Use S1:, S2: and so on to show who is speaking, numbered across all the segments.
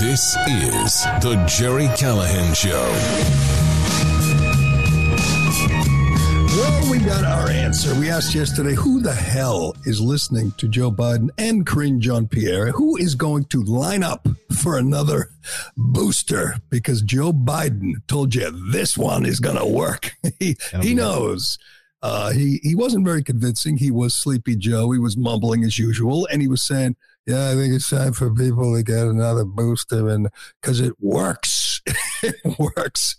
S1: This is The Gerry Callahan Show.
S2: Well, we got our answer. We asked yesterday who the hell is listening to Joe Biden and Karine Jean Pierre? Who is going to line up for another booster? Because Joe Biden told you this one is going to work. he he knows. Uh, he he wasn't very convincing. He was Sleepy Joe. He was mumbling as usual, and he was saying, "Yeah, I think it's time for people to get another booster," and because it works, it works.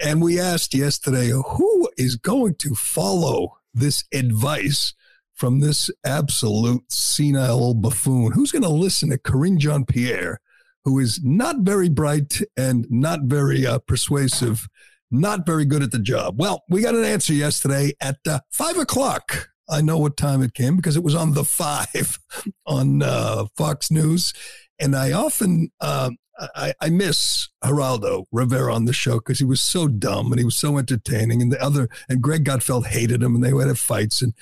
S2: And we asked yesterday, who is going to follow this advice from this absolute senile old buffoon? Who's going to listen to Karine Jean Pierre, who is not very bright and not very uh, persuasive? not very good at the job. Well, we got an answer yesterday at uh, five o'clock. I know what time it came because it was on the five on uh, Fox News. And I often, uh, I, I, miss Geraldo Rivera on the show because he was so dumb and he was so entertaining. And the other, and Greg Gutfeld hated him and they would have fights. And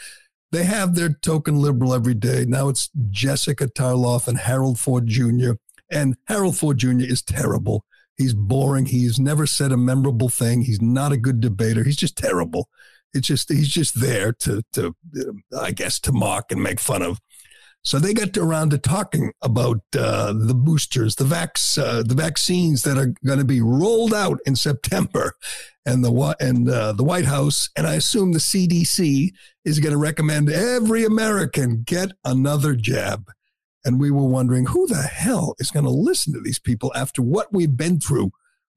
S2: they have their token liberal every day. Now it's Jessica Tarloff and Harold Ford Jr. And Harold Ford Jr. is terrible. He's boring. He's never said a memorable thing. He's not a good debater. He's just terrible. It's just he's just there to to I guess to mock and make fun of. So they got around to talking about uh, the boosters, the vax, uh, the vaccines that are going to be rolled out in September, and the and uh, the White House, and I assume the CDC is going to recommend every American get another jab. And we were wondering who the hell is going to listen to these people after what we've been through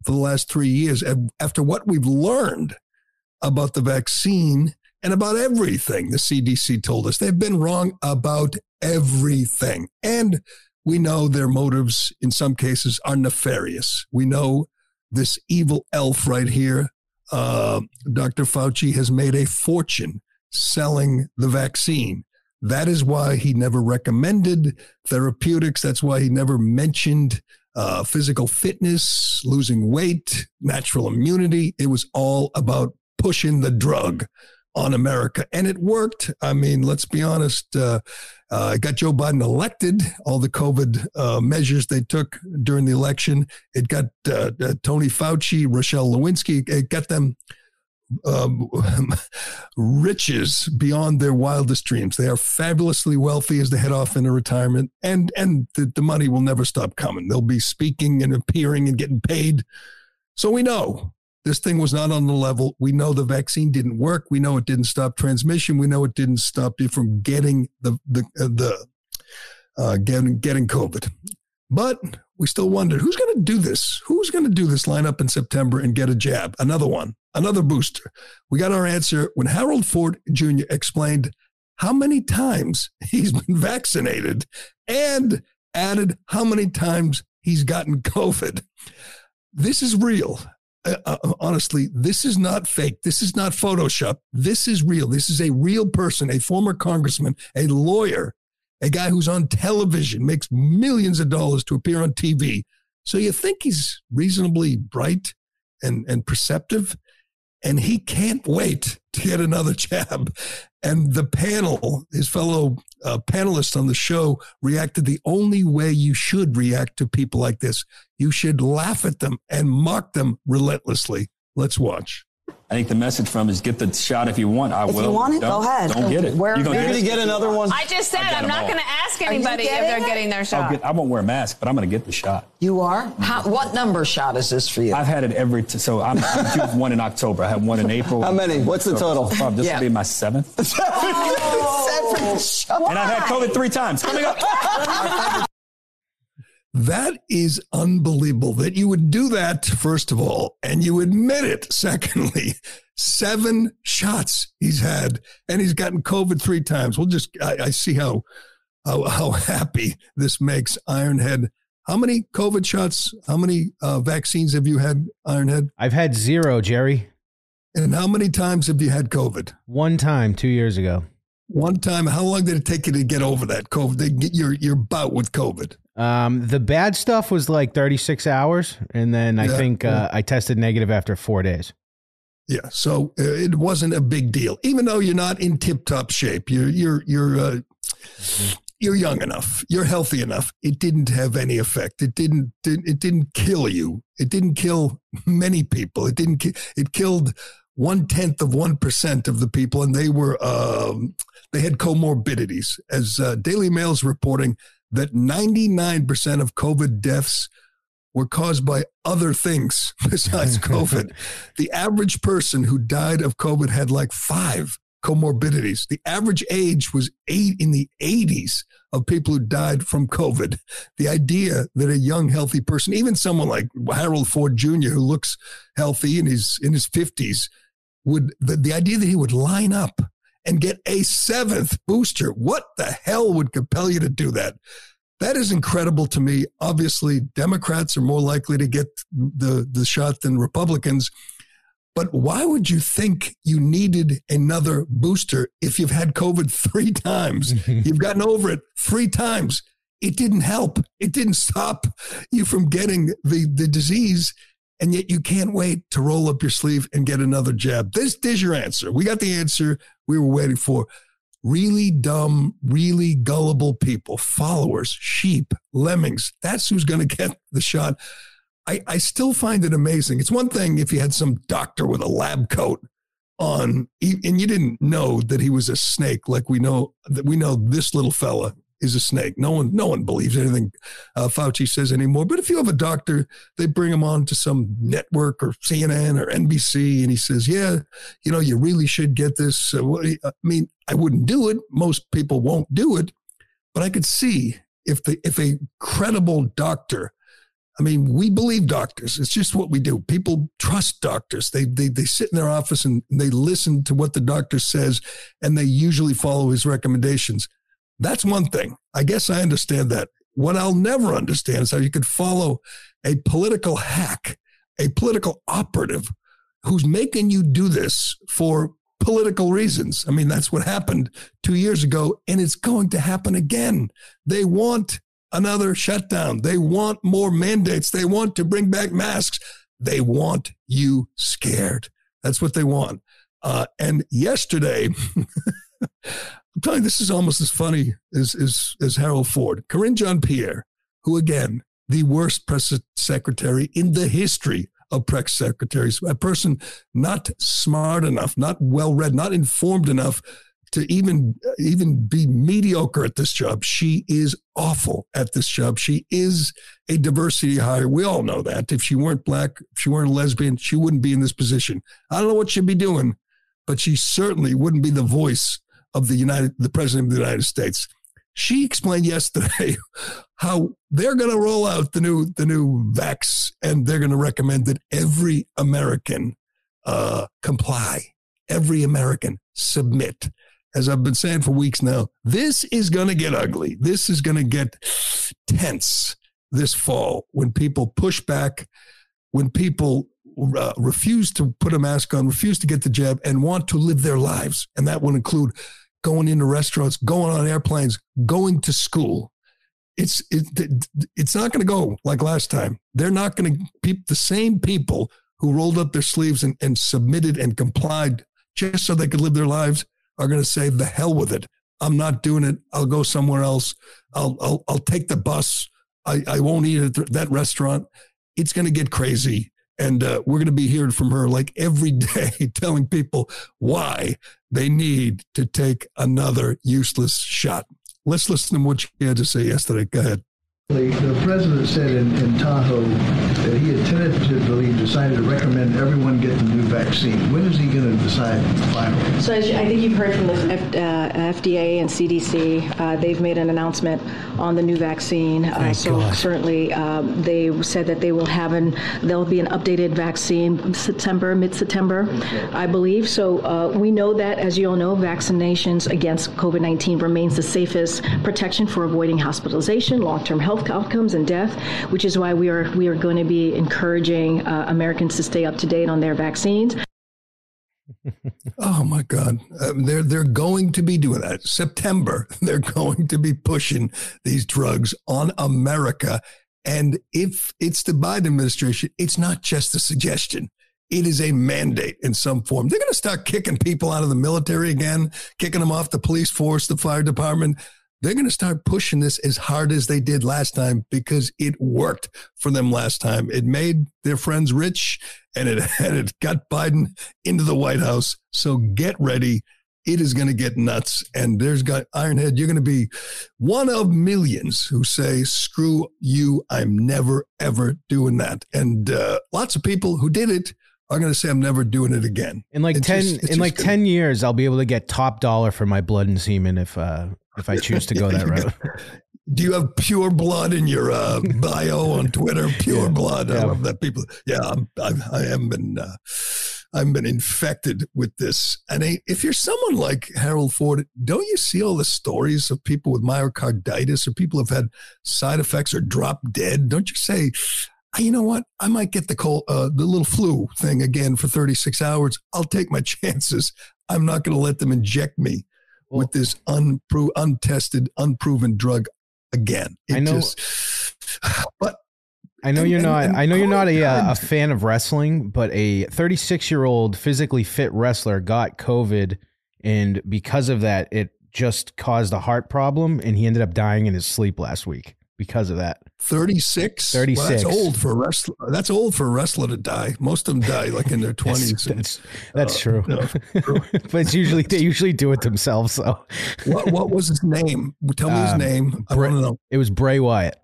S2: for the last three years, after what we've learned about the vaccine and about everything the CDC told us. They've been wrong about everything. And we know their motives in some cases are nefarious. We know this evil elf right here, uh, Dr. Fauci, has made a fortune selling the vaccine. That is why he never recommended therapeutics. That's why he never mentioned uh, physical fitness, losing weight, natural immunity. It was all about pushing the drug on America. And it worked. I mean, let's be honest. Uh, uh, it got Joe Biden elected. All the COVID uh, measures they took during the election. It got uh, uh, Tony Fauci, Rochelle Walensky. It got them um, riches beyond their wildest dreams. They are fabulously wealthy as they head off into retirement, and and the, the money will never stop coming. They'll be speaking and appearing and getting paid. So we know this thing was not on the level. We know the vaccine didn't work. We know it didn't stop transmission. We know it didn't stop you from getting the the uh, the uh, getting getting COVID. But we still wondered who's going to do this. Who's going to do this line up in September and get a jab? Another one another booster. We got our answer when Harold Ford Jr. explained how many times he's been vaccinated and added how many times he's gotten COVID. This is real. Uh, uh, honestly, this is not fake. This is not Photoshop. This is real. This is a real person, a former congressman, a lawyer, a guy who's on television, makes millions of dollars to appear on TV. So you think he's reasonably bright and, and perceptive? And he can't wait to get another jab. And the panel, his fellow uh, panelists on the show, reacted the only way you should react to people like this. You should laugh at them and mock them relentlessly. Let's watch.
S3: I think the message from is get the shot if you want. I
S4: if
S3: will.
S4: If you want it,
S3: don't,
S4: go ahead.
S3: Don't get it.
S4: Where, are
S3: you
S4: gonna
S3: get,
S5: another one?
S6: I just said I'm not going to ask anybody if they're it? getting their shot.
S3: Get, I won't wear a mask, but I'm going to get the shot.
S4: You are? How, what number shot is this for you?
S3: I've had it every. T- so I'm, I'm one in October. I had one in April.
S5: How many? What's the total?
S3: So, this yeah. will be my seventh.
S4: oh, Seven.
S3: And I've had COVID three times. Coming up.
S2: That is unbelievable that you would do that, first of all, and you admit it, secondly. Seven shots he's had, and he's gotten COVID three times. We'll just, I, I see how, how, how happy this makes Ironhead. How many COVID shots, how many uh, vaccines have you had, Ironhead?
S7: I've had zero, Gerry.
S2: And how many times have you had COVID?
S7: One time, two years ago.
S2: One time. How long did it take you to get over that COVID? Your your bout with COVID?
S7: Um, the bad stuff was like 36 hours, and then I yeah, think uh, I tested negative after four days.
S2: Yeah, so uh, it wasn't a big deal, even though you're not in tip top shape. You're you're you're uh, you're young enough, you're healthy enough. It didn't have any effect. It didn't. It didn't kill you. It didn't kill many people. It didn't. It killed one tenth of one percent of the people, and they were um, they had comorbidities. As uh, Daily Mail's reporting that ninety nine percent of COVID deaths were caused by other things besides COVID. the average person who died of COVID had like five comorbidities. The average age was eight in the 80s of people who died from COVID. The idea that a young, healthy person, even someone like Harold Ford Jr., who looks healthy and he's in his 50s, would the, the idea that he would line up and get a seventh booster, what the hell would compel you to do that? That is incredible to me. Obviously, Democrats are more likely to get the, the shot than Republicans. But why would you think you needed another booster if you've had COVID three times? you've gotten over it three times. It didn't help. It didn't stop you from getting the, the disease. And yet you can't wait to roll up your sleeve and get another jab. This is your answer. We got the answer we were waiting for. Really dumb, really gullible people, followers, sheep, lemmings. That's who's going to get the shot. I, I still find it amazing. It's one thing if you had some doctor with a lab coat on, and you didn't know that he was a snake, like we know that we know this little fella is a snake. No one, no one believes anything uh, Fauci says anymore. But if you have a doctor, they bring him on to some network or CNN or NBC, and he says, "Yeah, you know, you really should get this." Uh, I mean, I wouldn't do it. Most people won't do it, but I could see if the if a credible doctor I mean, we believe doctors. It's just what we do. People trust doctors. They, they, they sit in their office and they listen to what the doctor says and they usually follow his recommendations. That's one thing. I guess I understand that. What I'll never understand is how you could follow a political hack, a political operative who's making you do this for political reasons. I mean, that's what happened two years ago, and it's going to happen again. They want another shutdown. They want more mandates. They want to bring back masks. They want you scared. That's what they want. Uh, and yesterday, I'm telling you, this is almost as funny as, as, as Harold Ford. Karine Jean Pierre, who again, the worst press secretary in the history of press secretaries, a person not smart enough, not well read, not informed enough to even even be mediocre at this job. She is awful at this job. She is a diversity hire. We all know that. If she weren't black, if she weren't a lesbian, she wouldn't be in this position. I don't know what she'd be doing, but she certainly wouldn't be the voice of the United the President of the United States. She explained yesterday how they're going to roll out the new the new vax and they're going to recommend that every American uh, comply, every American submit as I've been saying for weeks now, this is going to get ugly. This is going to get tense this fall when people push back, when people refuse to put a mask on, refuse to get the jab, and want to live their lives. And that would include going into restaurants, going on airplanes, going to school. It's it, it's not going to go like last time. They're not going to keep the same people who rolled up their sleeves and, and submitted and complied just so they could live their lives are going to say, the hell with it. I'm not doing it. I'll go somewhere else. I'll, I'll, I'll take the bus. I, I won't eat at that restaurant. It's going to get crazy. And uh, we're going to be hearing from her like every day, telling people why they need to take another useless shot. Let's listen to what she had to say yesterday. Go ahead.
S5: The president said in, in Tahoe that he had tentatively decided to recommend everyone get the new vaccine. When is he going to decide finally?
S8: So I think you've heard from the F, uh, FDA and CDC. Uh, they've made an announcement on the new vaccine. Uh, so God. certainly um, they said that they will have an there'll be an updated vaccine September, mid-September, I believe. So uh, we know that, as you all know, vaccinations against COVID-19 remains the safest protection for avoiding hospitalization, long-term health health outcomes and death, which is why we are we are going to be encouraging uh, Americans to stay up to date on their vaccines.
S2: oh my God, um, they're they're going to be doing that. September, they're going to be pushing these drugs on America, and if it's the Biden administration, it's not just a suggestion. It is a mandate in some form. They're going to start kicking people out of the military again, kicking them off the police force, the fire department they're going to start pushing this as hard as they did last time because it worked for them last time. It made their friends rich and it, and it got Biden into the White House. So get ready. It is going to get nuts. And there's got Ironhead, you're going to be one of millions who say, screw you. I'm never, ever doing that. And uh, lots of people who did it are going to say I'm never doing it again.
S7: In like
S2: It's
S7: ten,
S2: just-
S7: in like
S2: just
S7: ten years, I'll be able to get top dollar for my blood and semen if uh, if I choose to go that route.
S2: Do you have pure blood in your uh, bio on Twitter? Pure blood. I
S7: Yeah.
S2: love that. People, yeah, I'm, I've, I haven't been, uh, I've been infected with this. And I, if you're someone like Harold Ford, don't you see all the stories of people with myocarditis or people have had side effects or drop dead? Don't you say, "Ah, you know what? I might get the cold, uh, the little flu thing again for 36 hours. I'll take my chances. I'm not going to let them inject me with this unpro- untested, unproven drug again. It
S7: I know-
S2: Just, but
S7: I know
S2: And-
S7: you're not.
S2: and
S7: I know you're not a uh, a fan of wrestling, but a 36 year old physically fit wrestler got COVID, and because of that, it just caused a heart problem, and he ended up dying in his sleep last week because of that.
S2: 36?
S7: 36.
S2: Well, that's old for a wrestler. That's old for a wrestler to die. Most of them die like in their 20s. and-
S7: That's that's true,
S2: no, true.
S7: but it's usually they usually do it themselves. So
S2: what, what was his name? Tell me his
S7: Um,
S2: name. I
S7: Bray-
S2: want to know.
S7: it was Bray Wyatt.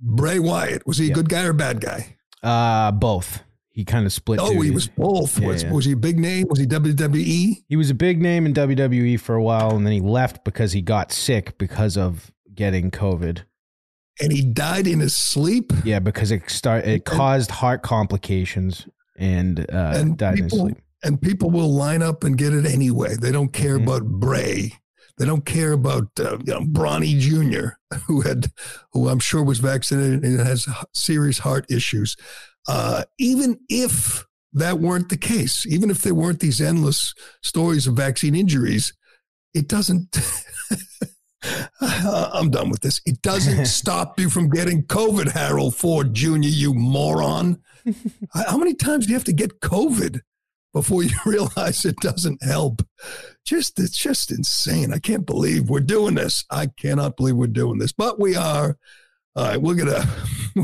S2: Bray Wyatt. Was he a
S7: Yeah.
S2: good guy or bad guy?
S7: Uh, both. He kind of split.
S2: Oh, he was both.
S7: Yeah,
S2: was,
S7: yeah.
S2: was he a big name? Was he? WWE?
S7: He was a big name in WWE for a while, and then he left because he got sick because of getting COVID.
S2: And he died in his sleep?
S7: Yeah, because it start it caused heart complications and uh,
S2: and
S7: died in
S2: people
S7: sleep.
S2: and people will line up and get it anyway. They don't care
S7: Mhm.
S2: about Bray. They don't care about uh, you know Bronny Jr., who had, who I'm sure was vaccinated and has serious heart issues. Uh, even if that weren't the case, even if there weren't these endless stories of vaccine injuries, it doesn't. I'm done with this. It doesn't stop you from getting COVID, Harold Ford Jr., you moron. How many times do you have to get COVID before you realize it doesn't help? Just it's just insane. I can't believe we're doing this. I cannot believe we're doing this, but we are. All right, we're gonna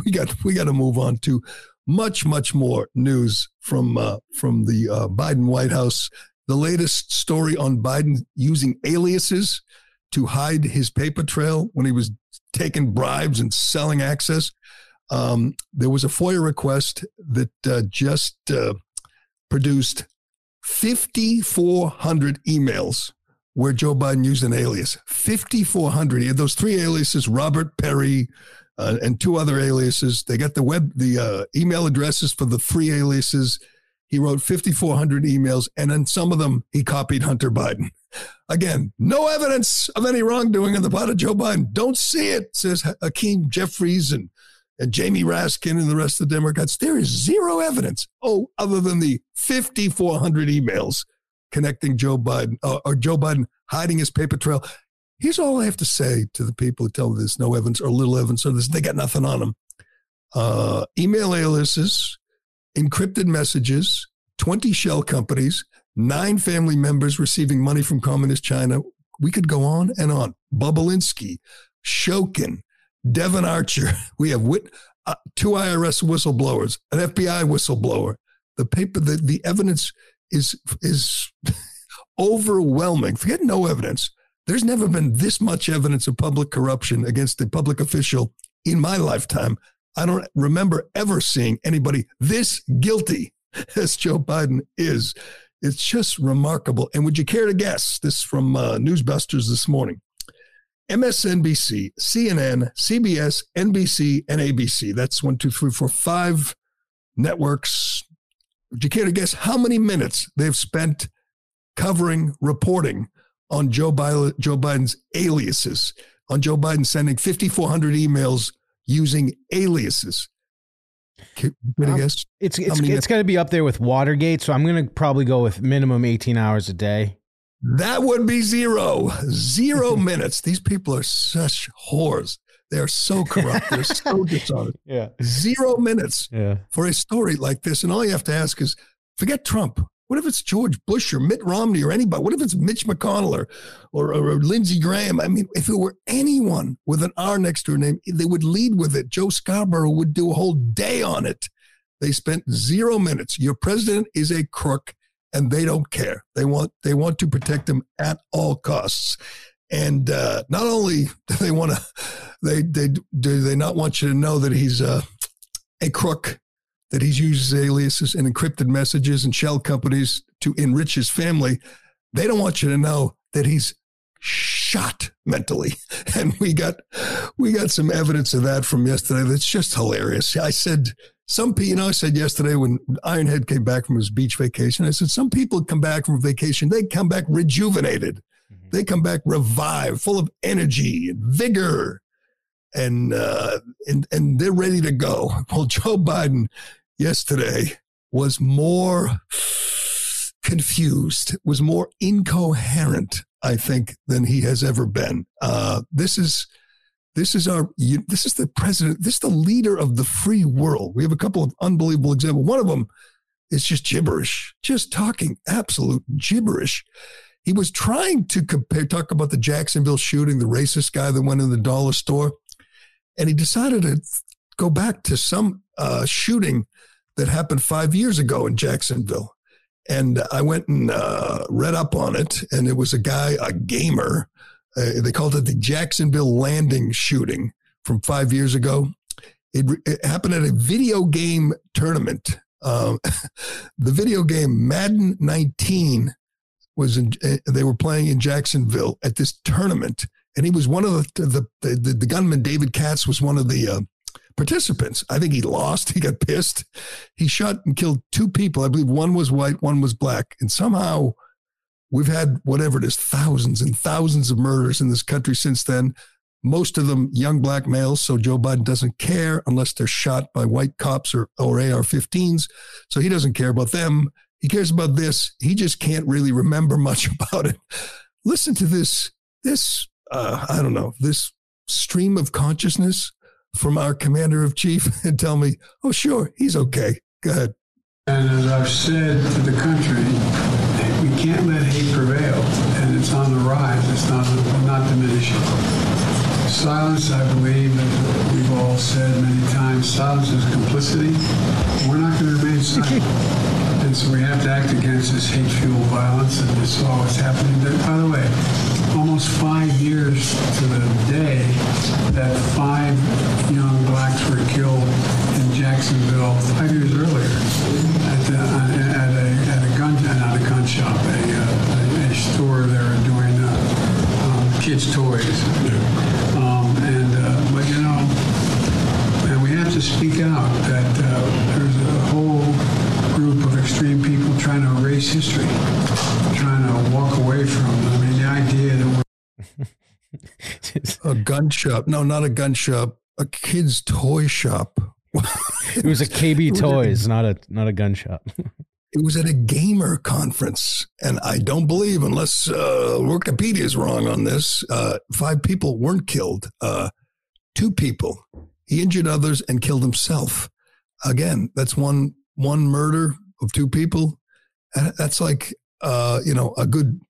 S2: we got we got to move on to much much more news from uh, from the uh, Biden White House. The latest story on Biden using aliases to hide his paper trail when he was taking bribes and selling access. Um, there was a FOIA request that uh, just uh, produced 5,400 emails where Joe Biden used an alias. 5,400. He had those three aliases, Robert Perry, uh, and two other aliases. They got the web, the uh, email addresses for the three aliases. He wrote 5,400 emails, and then some of them he copied Hunter Biden. Again, no evidence of any wrongdoing on the part of Joe Biden. Don't see it, says Hakeem Jeffries and, and Jamie Raskin and the rest of the Democrats. There is zero evidence, oh, other than the 5,400 emails connecting Joe Biden uh, or Joe Biden hiding his paper trail. Here's all I have to say to the people who tell me there's no evidence or little evidence or this, they got nothing on them. Uh, email aliases, encrypted messages, 20 shell companies, nine family members receiving money from communist China. We could go on and on. Bobulinski, Shokin, Devon Archer. We have wit- uh, two IRS whistleblowers, an FBI whistleblower. The paper, the, the evidence is is overwhelming. Forget no evidence. There's never been this much evidence of public corruption against a public official in my lifetime. I don't remember ever seeing anybody this guilty as Joe Biden is. It's just remarkable. And would you care to guess? This from uh, Newsbusters this morning. MSNBC, CNN, CBS, NBC, and ABC. That's one, two, three, four, five networks. Would you care to guess how many minutes they've spent covering, reporting on Joe, Biden, Joe Biden's aliases, on Joe Biden sending 5,400 emails using aliases? Can you
S7: Um,
S2: guess?
S7: It's it's it's going to be up there with Watergate, so I'm going to probably go with minimum 18 hours a day.
S2: That would be zero. Zero minutes. These people are such whores. They are so corrupt. They're so dishonest.
S7: Yeah.
S2: Zero minutes
S7: Yeah.
S2: for a story like this. And all you have to ask is forget Trump. What if it's George Bush or Mitt Romney or anybody? What if it's Mitch McConnell or, or, or Lindsey Graham? I mean, if it were anyone with an R next to her name, they would lead with it. Joe Scarborough would do a whole day on it. They spent zero minutes. Your president is a crook and they don't care. They want they want to protect him at all costs. And uh, not only do they want to, they they do they not want you to know that he's uh, a crook that he uses aliases and encrypted messages and shell companies to enrich his family. They don't want you to know that he's shot mentally. And we got we got some evidence of that from yesterday that's just hilarious. I said some people, you know, I said yesterday when Ironhead came back from his beach vacation, I said some people come back from vacation, they come back rejuvenated. Mm-hmm. They come back revived, full of energy and vigor and uh, and and they're ready to go. Well, Joe Biden yesterday was more confused, was more incoherent, I think, than he has ever been. Uh, this is this is our this is the president. This is the leader of the free world. We have a couple of unbelievable examples. One of them is just gibberish, just talking absolute gibberish. He was trying to compare, talk about the Jacksonville shooting, the racist guy that went in the dollar store. And he decided to go back to some uh, shooting that happened five years ago in Jacksonville. And I went and uh, read up on it, and it was a guy, a gamer. Uh, they called it the Jacksonville Landing shooting from five years ago. It, it happened at a video game tournament. Um, the video game Madden 19 was in, uh, they were playing in Jacksonville at this tournament and he was one of the the the, the gunman. David Katz was one of the uh, participants. I think he lost. He got pissed. He shot and killed two people. I believe one was white, one was black, and somehow we've had whatever it is, thousands and thousands of murders in this country since then. Most of them young black males. So Joe Biden doesn't care unless they're shot by white cops or, or AR 15s. So he doesn't care about them. He cares about this. He just can't really remember much about it. Listen to this, this uh, I don't know, this stream of consciousness from our commander of chief and tell me, oh, sure, he's okay. Go ahead.
S9: And as I've said to the country, we can't let hate prevail, and it's on the rise. It's not not diminishing. Silence, I believe, as we've all said many times, silence is complicity. We're not going to remain silent. and so we have to act against this hate-fueled violence, and this all is happening. But By the way, almost five years to the day that five young blacks were killed in Jacksonville five years earlier at, the, at, a, at a gun, not a gun shop, a, a, a store they were doing uh, um, kids' toys. Um, and, uh, but you know, and we have to speak out that uh, extreme people trying to erase history, trying to walk away from, I mean, the idea that we're
S2: a gun shop. No, not a gun shop. A kid's toy shop.
S7: it was a KB Toys, a, not a not a gun shop.
S2: it was at a gamer conference, and I don't believe, unless uh, Wikipedia is wrong on this, uh, five people weren't killed. Uh, two people. He injured others and killed himself. Again, that's one one murder of two people. That's like uh, you know a good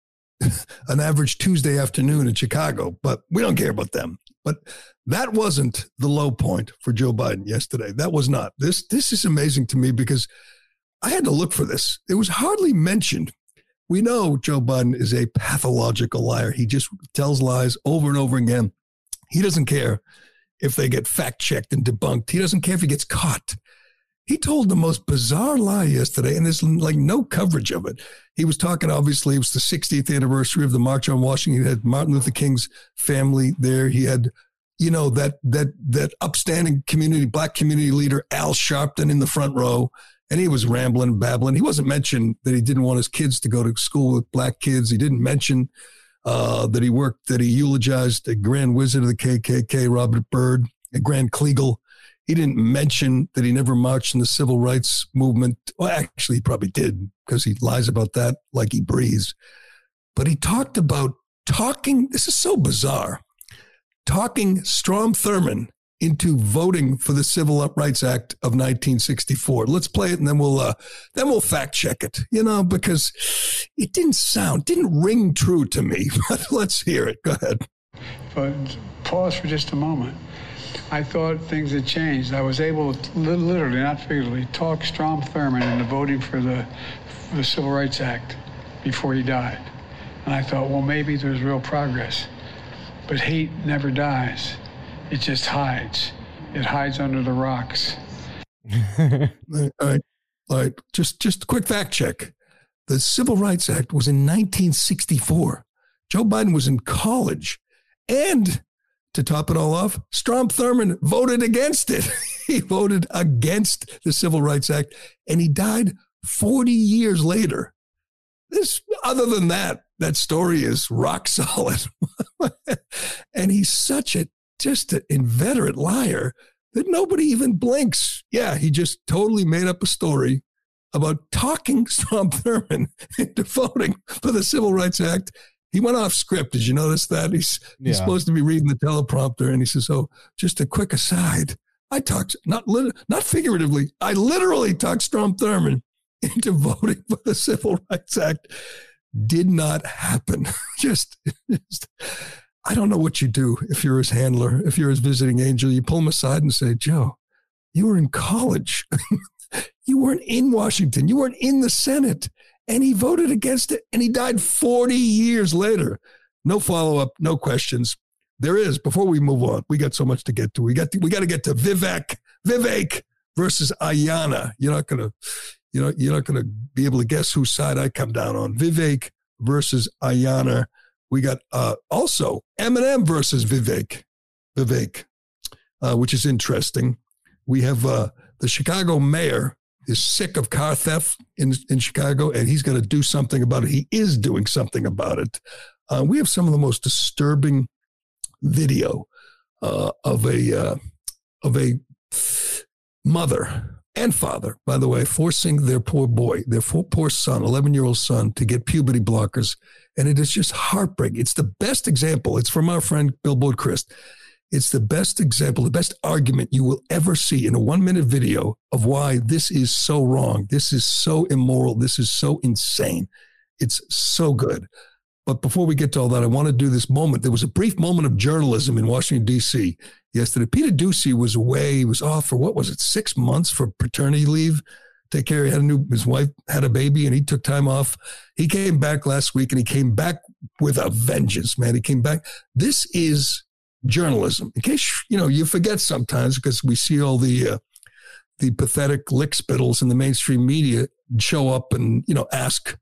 S2: an average Tuesday afternoon in Chicago, but we don't care about them. But that wasn't the low point for Joe Biden yesterday. That was not. This this is amazing to me because I had to look for this. It was hardly mentioned. We know Joe Biden is a pathological liar. He just tells lies over and over again. He doesn't care if they get fact checked and debunked. He doesn't care if he gets caught. He told the most bizarre lie yesterday, and there's like no coverage of it. He was talking, obviously, it was the 60th anniversary of the March on Washington. He had Martin Luther King's family there. He had, you know, that that that upstanding community, black community leader, Al Sharpton in the front row. And he was rambling, babbling. He wasn't mentioning that he didn't want his kids to go to school with black kids. He didn't mention uh, that he worked, that he eulogized the grand wizard of the KKK, Robert Byrd, and Grand Kleagle he didn't mention that he never marched in the civil rights movement. Well, actually, he probably did because he lies about that like he breathes. But he talked about talking. This is so bizarre. Talking Strom Thurmond into voting for the Civil Rights Act of 1964. Let's play it and then we'll uh, then we'll fact check it. You know, because it didn't sound, didn't ring true to me. But let's hear it. Go ahead.
S9: But pause for just a moment. I thought things had changed. I was able to literally, not figuratively, talk Strom Thurmond into voting for the, for the Civil Rights Act before he died. And I thought, well, maybe there's real progress. But hate never dies. It just hides. It hides under the rocks.
S2: all right. Just just a quick fact check. The Civil Rights Act was in 1964. Joe Biden was in college, and to top it all off, Strom Thurmond voted against it. he voted against the Civil Rights Act, and he died 40 years later. This, other than that, that story is rock solid. and he's such a just an inveterate liar that nobody even blinks. Yeah, he just totally made up a story about talking Strom Thurmond into voting for the Civil Rights Act. He went off script. Did you notice that? He's, yeah. he's supposed to be reading the teleprompter, and he says, "Oh, just a quick aside. I talked not lit- not figuratively. I literally talked Strom Thurmond into voting for the Civil Rights Act. Did not happen. just, just I don't know what you do if you're his handler, if you're his visiting angel. You pull him aside and say, Joe, you were in college. you weren't in Washington. You weren't in the Senate. And he voted against it and he died 40 years later. No follow up, no questions. There is, before we move on, we got so much to get to. We got to, we got to get to Vivek, Vivek versus Ayanna. You're not going to, you know, you're not going to be able to guess whose side I come down on. Vivek versus Ayanna. We got uh, also Eminem versus Vivek, Vivek, uh, which is interesting. We have uh, the Chicago mayor is sick of car theft in, in Chicago, and he's going to do something about it. He is doing something about it. Uh, we have some of the most disturbing video uh, of a uh, of a mother and father, by the way, forcing their poor boy, their poor son, 11 year old son, to get puberty blockers. And it is just heartbreaking. It's the best example. It's from our friend Billboard Chris. It's the best example, the best argument you will ever see in a one minute video of why this is so wrong. This is so immoral. This is so insane. It's so good. But before we get to all that, I want to do this moment. There was a brief moment of journalism in Washington, D.C. yesterday. Peter Doocy was away. He was off for what was it, six months for paternity leave? Take care. He had a new, his wife had a baby and he took time off. He came back last week and he came back with a vengeance, man. He came back. This is journalism. In case, you know, you forget sometimes because we see all the, uh, the pathetic lickspittles in the mainstream media show up and, you know, ask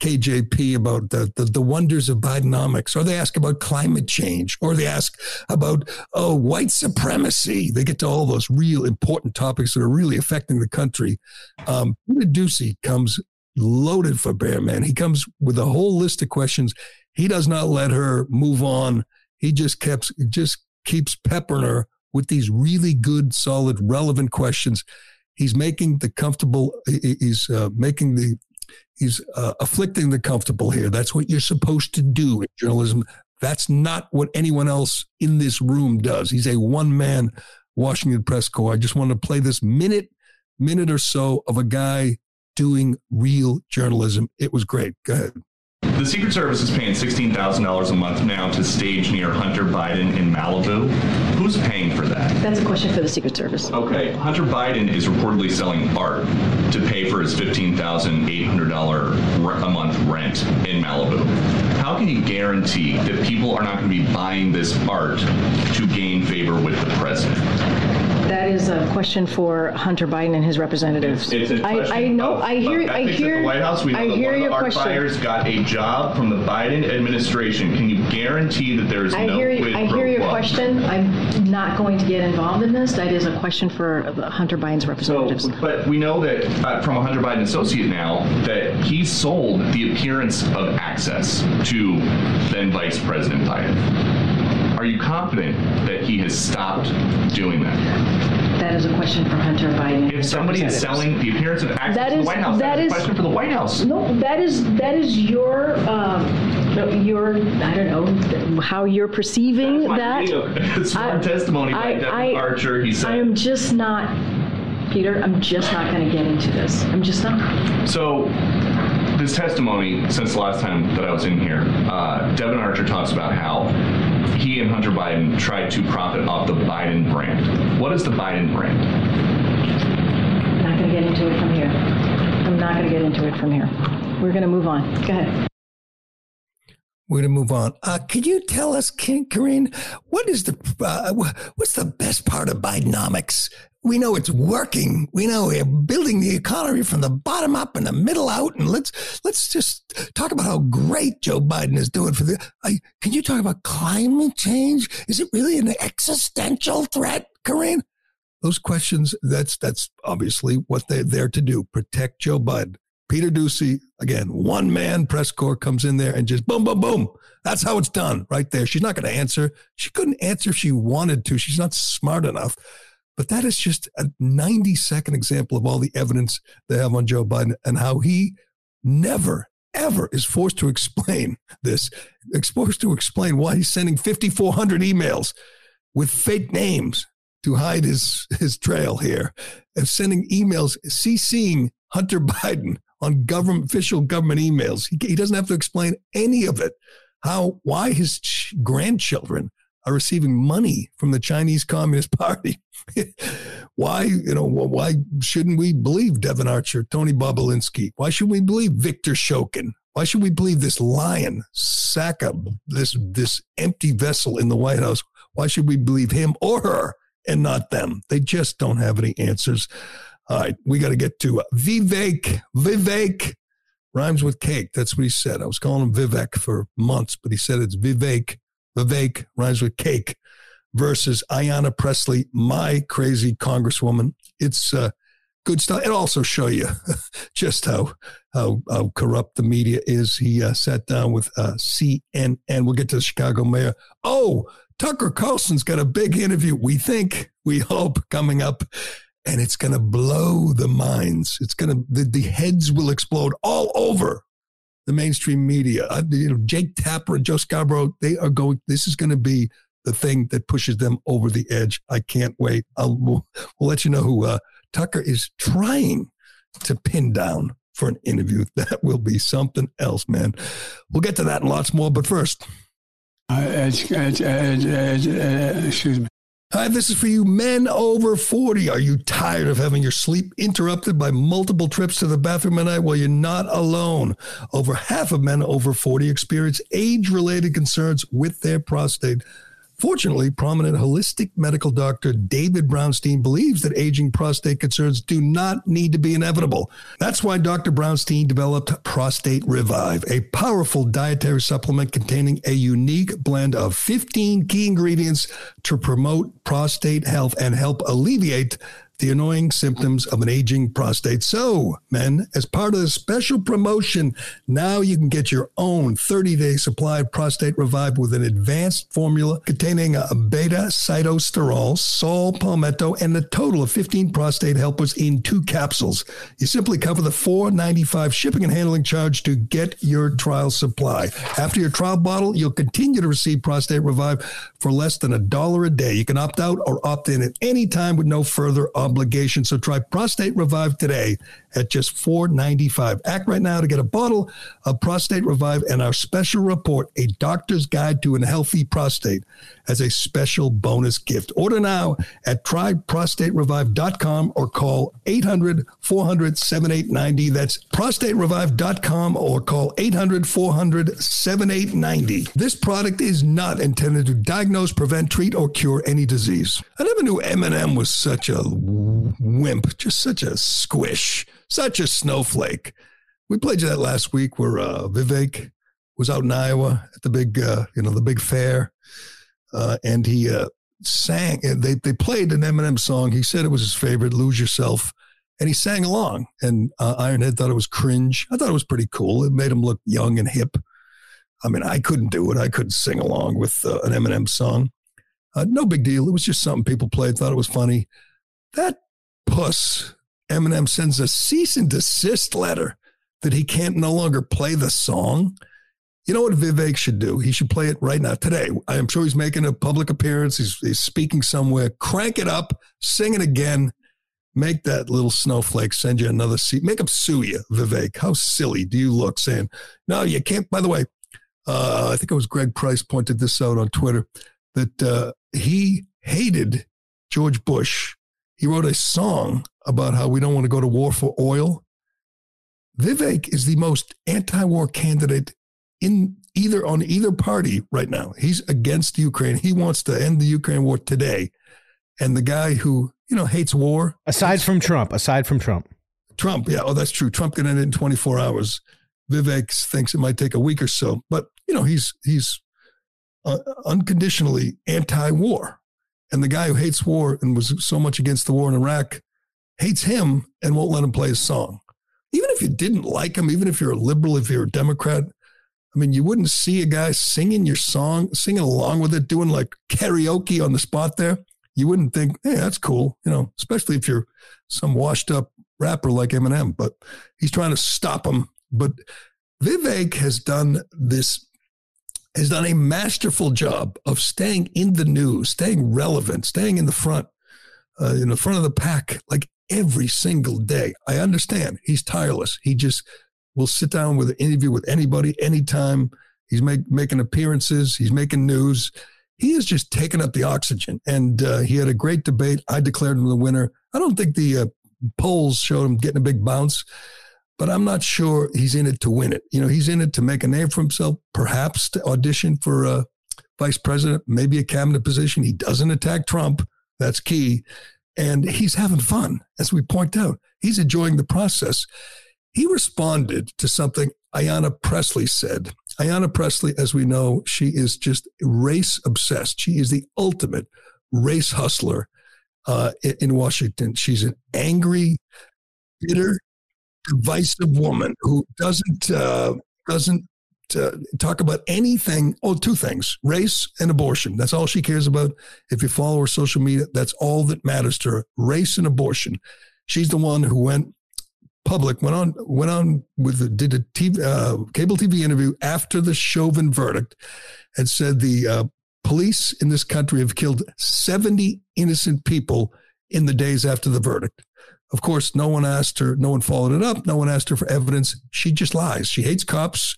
S2: KJP about the, the, the, wonders of Bidenomics, or they ask about climate change, or they ask about, oh, white supremacy. They get to all those real important topics that are really affecting the country. Um, Doocy comes loaded for bear, man. He comes with a whole list of questions. He does not let her move on. He just keeps, just keeps peppering her with these really good, solid, relevant questions. He's making the comfortable, he's uh, making the he's uh, afflicting the comfortable here. That's what you're supposed to do in journalism. That's not what anyone else in this room does. He's a one man Washington press corps. I just want to play this minute, minute or so of a guy doing real journalism. It was great. Go ahead.
S10: The Secret Service is paying $16,000 a month now to stage near Hunter Biden in Malibu. Who's paying for that?
S8: That's a question for the Secret Service.
S10: Okay. Hunter Biden is reportedly selling art to pay for his $15,800 a month rent in Malibu. How can you guarantee that people are not going to be buying this art to gain favor with the president?
S8: That is a question for Hunter Biden and his representatives.
S10: It's, it's
S8: I, I know.
S10: Of,
S8: I hear. I hear.
S10: the White House, we know
S8: I
S10: that
S8: hear
S10: one of
S8: your
S10: the
S8: question.
S10: buyers got a job from the Biden administration. Can you guarantee that there is
S8: I
S10: no
S8: hear.
S10: quid
S8: I
S10: pro
S8: hear your
S10: quo?
S8: question. I'm not going to get involved in this. That is a question for Hunter Biden's representatives.
S10: So, but we know that uh, from a Hunter Biden associate now that he sold the appearance of access to then Vice President Biden. Are you confident that he has stopped doing that?
S8: That is a question for Hunter Biden.
S10: If somebody is selling the appearance of access
S8: That
S10: to the
S8: is-
S10: White House,
S8: that
S10: that's a question for the White House.
S8: No, that is that is your um, your I don't know how you're perceiving that.
S10: video, sworn
S8: I-
S10: testimony by
S8: I-
S10: Devon
S8: I-
S10: Archer. He said.
S8: I am just not, Peter. I'm just not going to get into this. I'm just not.
S10: So, this testimony, since the last time that I was in here, uh, Devon Archer talks about how Hunter Biden tried to profit off the Biden brand. What is the Biden brand?
S8: I'm not going to get into it from here. I'm not going to get into it from here. We're going to move on. Go ahead.
S2: We're going to move on. Uh, could you tell us, Karine, what is the uh, what's the best part of Bidenomics? We know it's working. We know we're building the economy from the bottom up and the middle out. And let's let's just talk about how great Joe Biden is doing for the. Uh, can you talk about climate change? Is it really an existential threat, Karine? Those questions. That's that's obviously what they're there to do: protect Joe Biden. Peter Doocy, again, one man press corps comes in there and just boom, boom, boom. That's how it's done right there. She's not going to answer. She couldn't answer if she wanted to. She's not smart enough. But that is just a 90 second example of all the evidence they have on Joe Biden and how he never, ever is forced to explain this, forced to explain why he's sending 5,400 emails with fake names to hide his, his trail here, of sending emails, CCing Hunter Biden on government official government emails. He, he doesn't have to explain any of it. How why his ch- grandchildren are receiving money from the Chinese Communist Party. why you know why shouldn't we believe Devon Archer, Tony Bobulinski? Why should we believe Victor Shokin? Why should we believe this lion, Saka, this this empty vessel in the White House? Why should we believe him or her and not them? They just don't have any answers. All right, we got to get to uh, Vivek. Vivek rhymes with cake. That's what he said. I was calling him Vivek for months, but he said it's Vivek. Vivek rhymes with cake versus Ayanna Pressley, my crazy congresswoman. It's uh, good stuff. It also show you just how, how how corrupt the media is. He uh, sat down with uh, CNN. We'll get to the Chicago mayor. Oh, Tucker Carlson's got a big interview. We think, we hope, coming up and it's going to blow the minds. It's going to the, the heads will explode all over the mainstream media. Uh, you know, Jake Tapper and Joe Scarborough, they are going. This is going to be the thing that pushes them over the edge. I can't wait. I'll we'll, we'll let you know who uh, Tucker is trying to pin down for an interview. That will be something else, man. We'll get to that and lots more. But first,
S9: uh, excuse me.
S2: Hi, this is for you men over 40. Are you tired of having your sleep interrupted by multiple trips to the bathroom at night? Well, you're not alone. Over half of men over 40 experience age related concerns with their prostate. Fortunately, prominent holistic medical doctor David Brownstein believes that aging prostate concerns do not need to be inevitable. That's why Dr. Brownstein developed Prostate Revive, a powerful dietary supplement containing a unique blend of 15 key ingredients to promote prostate health and help alleviate the annoying symptoms of an aging prostate. So, men, as part of the special promotion, now you can get your own 30 day supply of Prostate Revive with an advanced formula containing a beta sitosterol, saw palmetto, and a total of 15 prostate helpers in two capsules. You simply cover the $4.95 shipping and handling charge to get your trial supply. After your trial bottle, you'll continue to receive Prostate Revive for less than a dollar a day. You can opt out or opt in at any time with no further. So try Prostate Revive today at just $4.95. Act right now to get a bottle of Prostate Revive and our special report, A Doctor's Guide to a Healthy Prostate, as a special bonus gift. Order now at tryprostaterevive.com or call 800 400 7890. That's prostaterevive.com or call 800 400 7890. This product is not intended to diagnose, prevent, treat, or cure any disease. I never knew Eminem was such a wimp, just such a squish, such a snowflake. We played you that last week where uh, Vivek was out in Iowa at the big, uh, you know, the big fair, uh, and he uh, sang. They they played an Eminem song. He said it was his favorite, "Lose Yourself," and he sang along. And uh, Ironhead thought it was cringe. I thought it was pretty cool. It made him look young and hip. I mean, I couldn't do it. I couldn't sing along with uh, an Eminem song. Uh, no big deal. It was just something people played, thought it was funny. That puss, Eminem sends a cease and desist letter that he can't no longer play the song. You know what Vivek should do? He should play it right now, today. I'm sure he's making a public appearance. He's, he's speaking somewhere. Crank it up, sing it again. Make that little snowflake send you another seat. Make him sue you, Vivek. How silly do you look saying, no, you can't? By the way, uh, I think it was Greg Price pointed this out on Twitter that uh, he hated George Bush. He wrote a song about how we don't want to go to war for oil. Vivek is the most anti-war candidate in either on either party right now. He's against Ukraine. He wants to end the Ukraine war today. And the guy who, you know, hates war.
S7: Aside from Trump, aside from Trump.
S2: Trump, yeah, oh, that's true. Trump can end it in 24 hours. Vivek thinks it might take a week or so, but you know, he's he's uh, unconditionally anti-war. And the guy who hates war and was so much against the war in Iraq hates him and won't let him play his song. Even if you didn't like him, even if you're a liberal, if you're a Democrat, I mean, you wouldn't see a guy singing your song, singing along with it, doing like karaoke on the spot there. You wouldn't think, hey, that's cool, you know, especially if you're some washed up rapper like Eminem. But he's trying to stop him. But Vivek has done this, has done a masterful job of staying in the news, staying relevant, staying in the front, uh, in the front of the pack, like every single day. I understand he's tireless. He just will sit down with an interview with anybody, anytime. He's make, making appearances. He's making news. He has just taken up the oxygen. And uh, he had a great debate. I declared him the winner. I don't think the uh, polls showed him getting a big bounce, but I'm not sure he's in it to win it. You know, he's in it to make a name for himself, perhaps to audition for a vice president, maybe a cabinet position. He doesn't attack Trump. That's key. And he's having fun, as we point out. He's enjoying the process. He responded to something Ayanna Pressley said. Ayanna Pressley, as we know, she is just race obsessed. She is the ultimate race hustler uh, in Washington. She's an angry, bitter, divisive woman who doesn't uh, doesn't uh, talk about anything. Oh, two things: race and abortion. That's all she cares about. If you follow her social media, that's all that matters to her: race and abortion. She's the one who went public, went on went on with did a TV, uh, cable TV interview after the Chauvin verdict, and said the uh, police in this country have killed seventy innocent people in the days after the verdict. Of course, no one asked her, no one followed it up, no one asked her for evidence. She just lies. She hates cops.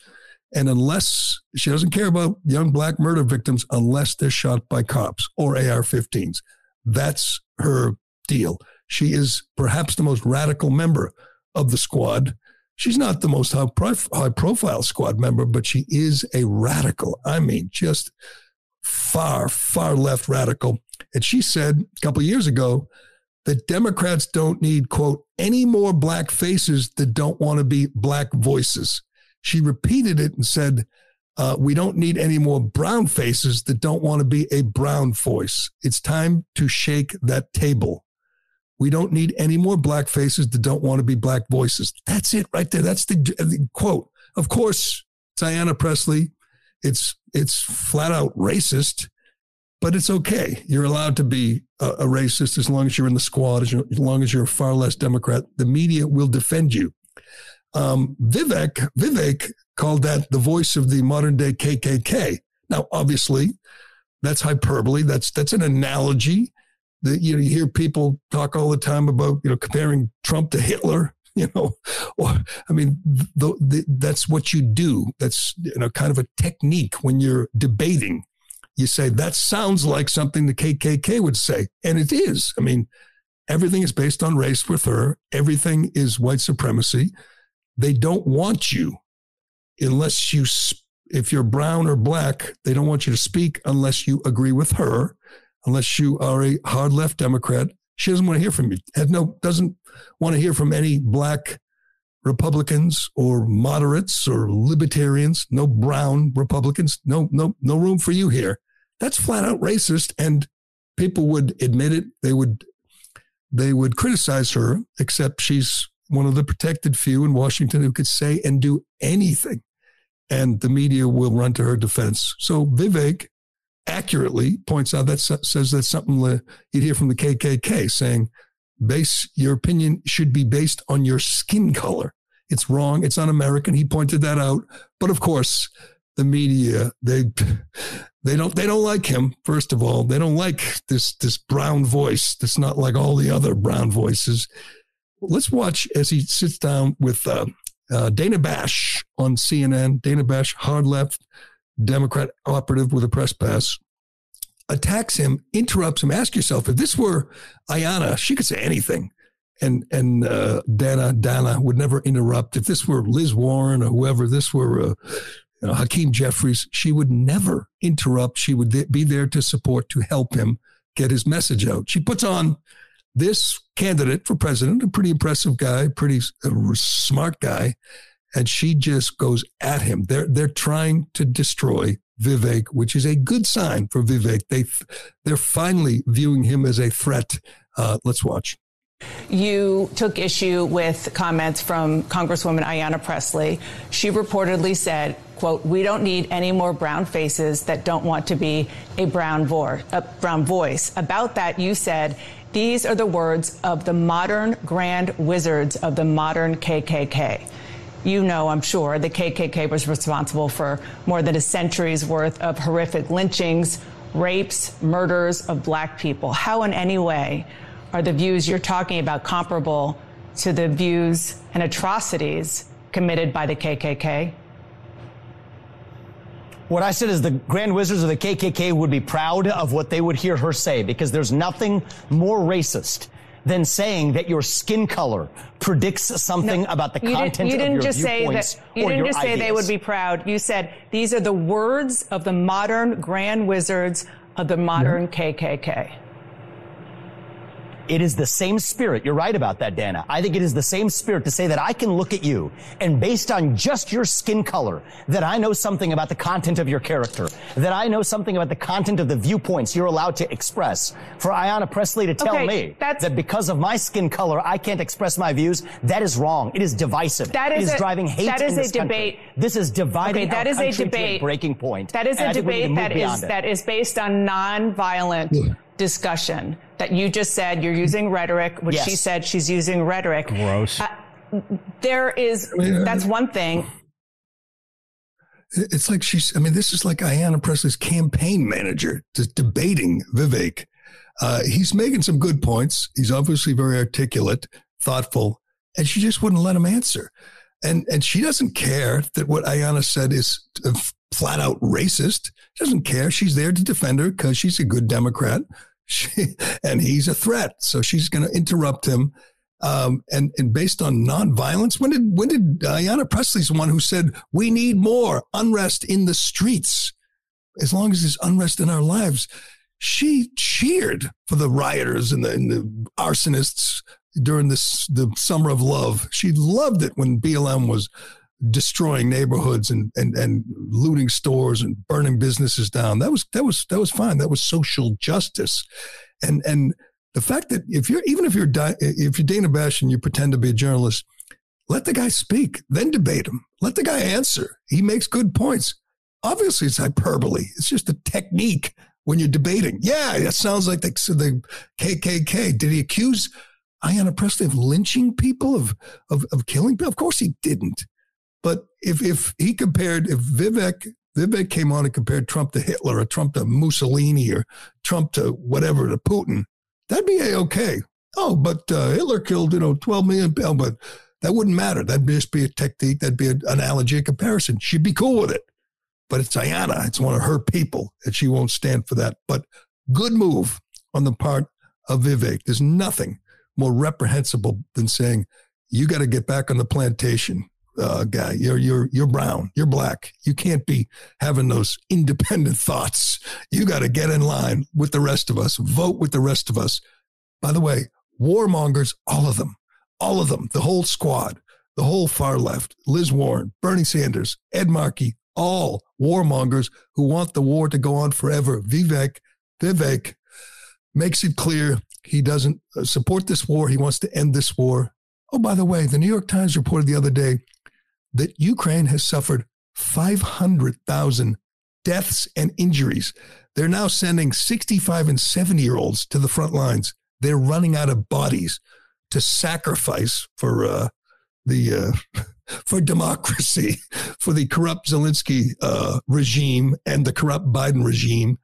S2: And unless she doesn't care about young black murder victims, unless they're shot by cops or AR 15s, that's her deal. She is perhaps the most radical member of the squad. She's not the most high, high profile squad member, but she is a radical. I mean, just far, far left radical. And she said a couple years ago that Democrats don't need, quote, any more black faces that don't want to be black voices. She repeated it and said, uh, we don't need any more brown faces that don't want to be a brown voice. It's time to shake that table. We don't need any more black faces that don't want to be black voices. That's it right there. That's the, the quote. Of course, Ayanna Pressley, it's it's flat out racist, but it's okay. You're allowed to be a, a racist as long as you're in the squad, as, as, long as you're a far less Democrat. The media will defend you. Um, Vivek Vivek called that the voice of the modern day KKK. Now, obviously, that's hyperbole. That's that's an analogy that you know you hear people talk all the time about you know comparing Trump to Hitler you know or i mean the, the, that's what you do that's you know kind of a technique when you're debating you say that sounds like something the kkk would say and it is i mean everything is based on race with her everything is white supremacy they don't want you unless you if you're brown or black they don't want you to speak unless you agree with her unless you are a hard left Democrat. She doesn't want to hear from you. Has no doesn't want to hear from any black Republicans or moderates or libertarians. No brown Republicans. No no no room for you here. That's flat out racist, and people would admit it. They would they would criticize her, except she's one of the protected few in Washington who could say and do anything and the media will run to her defense. So Vivek accurately points out that says that's something you'd hear from the KKK saying, base your opinion should be based on your skin color. It's wrong. It's un-American. He pointed that out. But of course, the media they they don't they don't like him. First of all, they don't like this this brown voice. That's not like all the other brown voices. Let's watch as he sits down with uh, uh, Dana Bash on CNN. Dana Bash, hard left Democrat operative with a press pass, attacks him, interrupts him. Ask yourself if this were Ayanna, she could say anything. And and uh, Dana Dana would never interrupt. If this were Liz Warren or whoever, this were uh, you know, Hakeem Jeffries, she would never interrupt. She would be there to support, to help him get his message out. She puts on this candidate for president, a pretty impressive guy, pretty smart guy, and she just goes at him. They're they're trying to destroy Vivek, which is a good sign for Vivek. They they're finally viewing him as a threat. Uh, let's watch.
S6: You took issue with comments from Congresswoman Ayanna Pressley. She reportedly said, quote, we don't need any more brown faces that don't want to be a brown, vo- a brown voice. About that, you said, these are the words of the modern grand wizards of the modern KKK. You know, I'm sure, the KKK was responsible for more than a century's worth of horrific lynchings, rapes, murders of black people. How, in any way, are the views you're talking about comparable to the views and atrocities committed by the KKK?
S11: What I said is the Grand Wizards of the KKK would be proud of what they would hear her say because there's nothing more racist than saying that your skin color predicts something no, about the content
S6: you didn't,
S11: of your
S6: just
S11: viewpoints
S6: say that, You didn't just
S11: ideas.
S6: say they would be proud. You said these are the words of the modern Grand Wizards of the modern mm-hmm. KKK.
S11: It is the same spirit. You're right about that, Dana. I think it is the same spirit to say that I can look at you and based on just your skin color, that I know something about the content of your character, that I know something about the content of the viewpoints you're allowed to express. For Ayanna Pressley to tell
S6: okay,
S11: me that because of my skin color, I can't express my views, that is wrong. It is divisive.
S6: That is
S11: it is
S6: a,
S11: driving hate
S6: that is
S11: in this
S6: a debate.
S11: Country. This is dividing
S6: okay, that
S11: our
S6: is
S11: country
S6: a debate.
S11: to a breaking point.
S6: That is
S11: a
S6: debate that is, that is based on nonviolent discussion that you just said you're using rhetoric, which yes. she said she's using rhetoric.
S7: Gross. Uh,
S6: there is, that's one thing.
S2: It's like she's, I mean, this is like Ayanna Pressley's campaign manager just debating Vivek. Uh, he's making some good points. He's obviously very articulate, thoughtful, and she just wouldn't let him answer. And, and she doesn't care that what Ayanna said is flat out racist. She doesn't care. She's there to defend her because she's a good Democrat. She, and he's a threat. So she's going to interrupt him. Um, and, and based on nonviolence, when did, when did Ayanna Pressley's one who said, we need more unrest in the streets? As long as there's unrest in our lives, she cheered for the rioters and the, and the arsonists during this, the summer of love. She loved it when BLM was destroying neighborhoods and, and, and looting stores and burning businesses down. That was that was that was fine. That was social justice, and and the fact that if you're even if you're if you're Dana Bash and you pretend to be a journalist, let the guy speak, then debate him. Let the guy answer. He makes good points. Obviously, it's hyperbole. It's just a technique when you're debating. Yeah, it sounds like the, the KKK. Did he accuse Ayanna Pressley of lynching people, of, of, of killing people? Of course he didn't. But if if he compared, if Vivek Vivek came on and compared Trump to Hitler or Trump to Mussolini or Trump to whatever to Putin, that'd be a okay. Oh, but uh, Hitler killed you know twelve million people, but that wouldn't matter. That'd just be a technique. That'd be an analogy, a comparison. She'd be cool with it. But it's Ayanna. It's one of her people, and she won't stand for that. But good move on the part of Vivek. There's nothing more reprehensible than saying you got to get back on the plantation uh, guy. You're you're you're brown. You're black. You can't be having those independent thoughts. You got to get in line with the rest of us. Vote with the rest of us. By the way, warmongers, all of them, all of them, the whole squad, the whole far left, Liz Warren, Bernie Sanders, Ed Markey, all warmongers who want the war to go on forever. Vivek, Vivek makes it clear he doesn't uh, support this war. He wants to end this war. Oh, by the way, the New York Times reported the other day that Ukraine has suffered 500,000 deaths and injuries. They're now sending 65 and 70 year olds to the front lines. They're running out of bodies to sacrifice for uh, the uh, for democracy, for the corrupt Zelensky uh, regime and the corrupt Biden regime,